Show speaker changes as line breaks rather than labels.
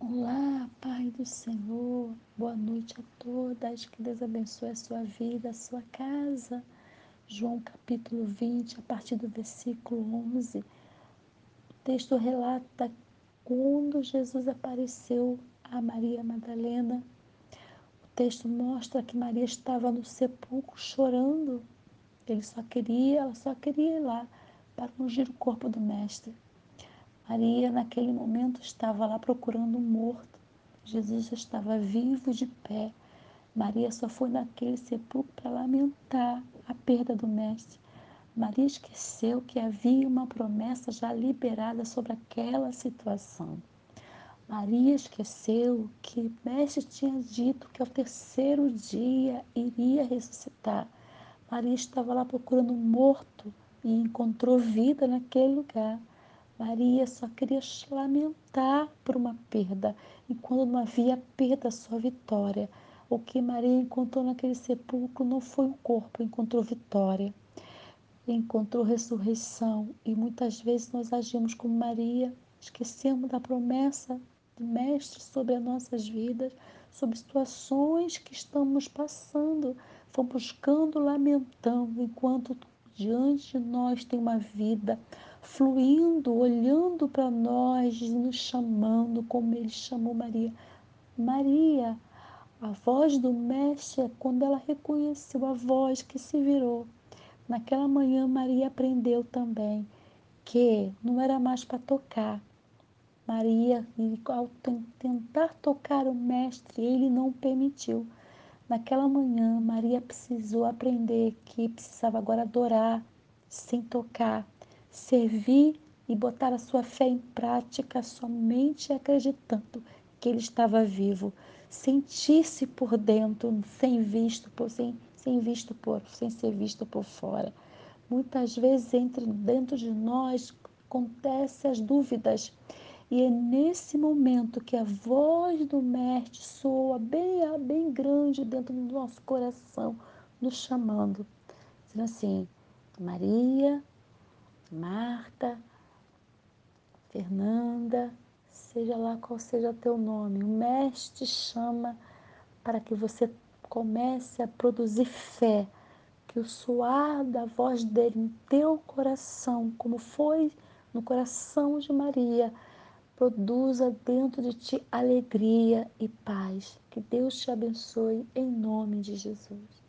Olá, Pai do Senhor, boa noite a todas, que Deus abençoe a sua vida, a sua casa. João capítulo 20, a partir do versículo 11. O texto relata quando Jesus apareceu a Maria Madalena. O texto mostra que Maria estava no sepulcro chorando. Ele só queria, ela só queria ir lá para ungir o corpo do mestre. Maria, naquele momento, estava lá procurando um morto. Jesus estava vivo de pé. Maria só foi naquele sepulcro para lamentar a perda do Mestre. Maria esqueceu que havia uma promessa já liberada sobre aquela situação. Maria esqueceu que o Mestre tinha dito que ao terceiro dia iria ressuscitar. Maria estava lá procurando um morto e encontrou vida naquele lugar. Maria só queria lamentar por uma perda, e quando não havia perda, só vitória. O que Maria encontrou naquele sepulcro não foi um corpo, encontrou vitória, encontrou ressurreição. E muitas vezes nós agimos como Maria, esquecemos da promessa do Mestre sobre as nossas vidas, sobre situações que estamos passando, vamos buscando, lamentando, enquanto diante de nós tem uma vida fluindo, olhando para nós, nos chamando, como ele chamou Maria. Maria, a voz do Mestre, quando ela reconheceu a voz que se virou. Naquela manhã, Maria aprendeu também que não era mais para tocar. Maria, ao tentar tocar o Mestre, ele não permitiu. Naquela manhã, Maria precisou aprender que precisava agora adorar sem tocar servir e botar a sua fé em prática somente acreditando que ele estava vivo, sentir-se por dentro, sem visto por sem, sem visto por sem ser visto por fora. Muitas vezes entre dentro de nós acontecem as dúvidas e é nesse momento que a voz do mestre soa bem, bem grande dentro do nosso coração, nos chamando, dizendo assim: Maria, Marta, Fernanda, seja lá qual seja teu nome, o Mestre chama para que você comece a produzir fé, que o soar da voz dele em teu coração, como foi no coração de Maria, produza dentro de ti alegria e paz. Que Deus te abençoe em nome de Jesus.